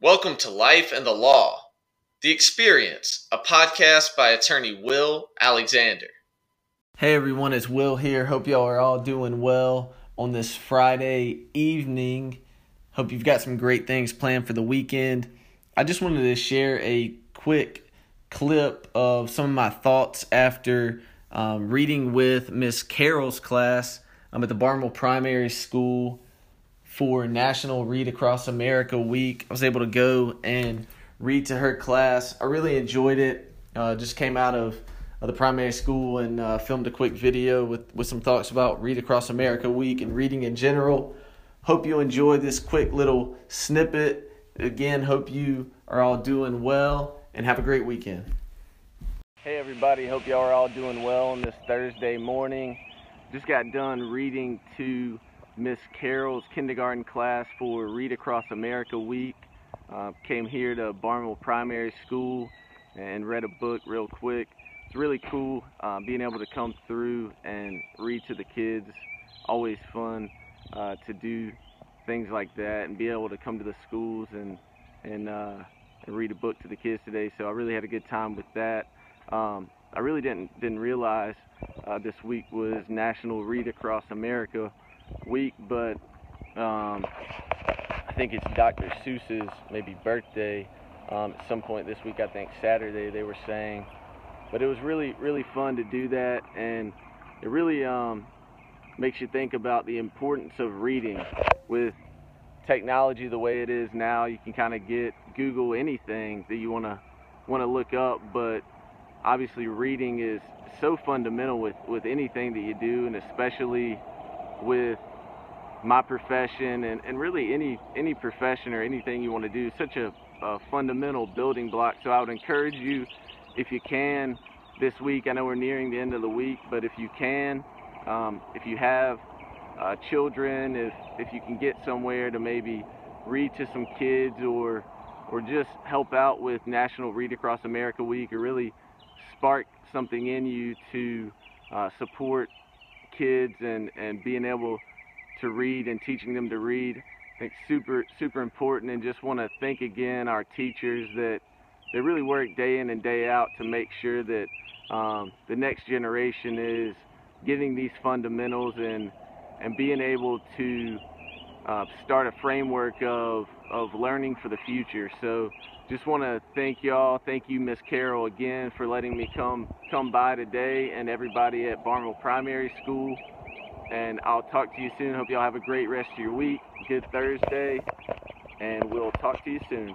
Welcome to Life and the Law, The Experience, a podcast by attorney Wil Alexander. Hey everyone, it's Wil here. Hope y'all are all doing well on this Friday evening. Hope you've got some great things planned for the weekend. I just wanted to share a quick clip of some of my thoughts after um, reading with Miss Carroll's class. I'm at the Barnwell Primary School for National Read Across America Week. I was able to go and read to her class. I really enjoyed it. Uh, just came out of, of the primary school and uh, filmed a quick video with, with some thoughts about Read Across America Week and reading in general. Hope you enjoyed this quick little snippet. Again, hope you are all doing well and have a great weekend. Hey everybody, hope y'all are all doing well on this Thursday morning. Just got done reading to Miss Carroll's kindergarten class for Read Across America Week. Uh, came here to Barnwell Primary School and read a book real quick. It's really cool uh, being able to come through and read to the kids. Always fun uh, to do things like that and be able to come to the schools and and, uh, and read a book to the kids today. So I really had a good time with that. Um, I really didn't didn't realize uh, this week was National Read Across America week, but um, I think it's Dr. Seuss's maybe birthday um, at some point this week. I think Saturday they were saying, but it was really really fun to do that, and it really um, makes you think about the importance of reading with technology the way it is now. You can kind of get Google anything that you want to want to look up, but obviously reading is so fundamental with with anything that you do, and especially with my profession and, and really any any profession or anything you want to do such a, a, fundamental building block. So i would encourage you if you can this week i know we're nearing the end of the week but if you can um, if you have uh, children if if you can get somewhere to maybe read to some kids or or just help out with national read across america week or really spark something in you to uh, support kids and, and being able to read and teaching them to read. I think super super important and just want to thank again our teachers that they really work day in and day out to make sure that um, the next generation is getting these fundamentals and and being able to uh, start a framework of of learning for the future. So just want to thank y'all. Thank you, Miss Carroll, again for letting me come come by today, and everybody at Barnwell Primary School. And I'll talk to you soon. Hope y'all have a great rest of your week. Good Thursday, and we'll talk to you soon.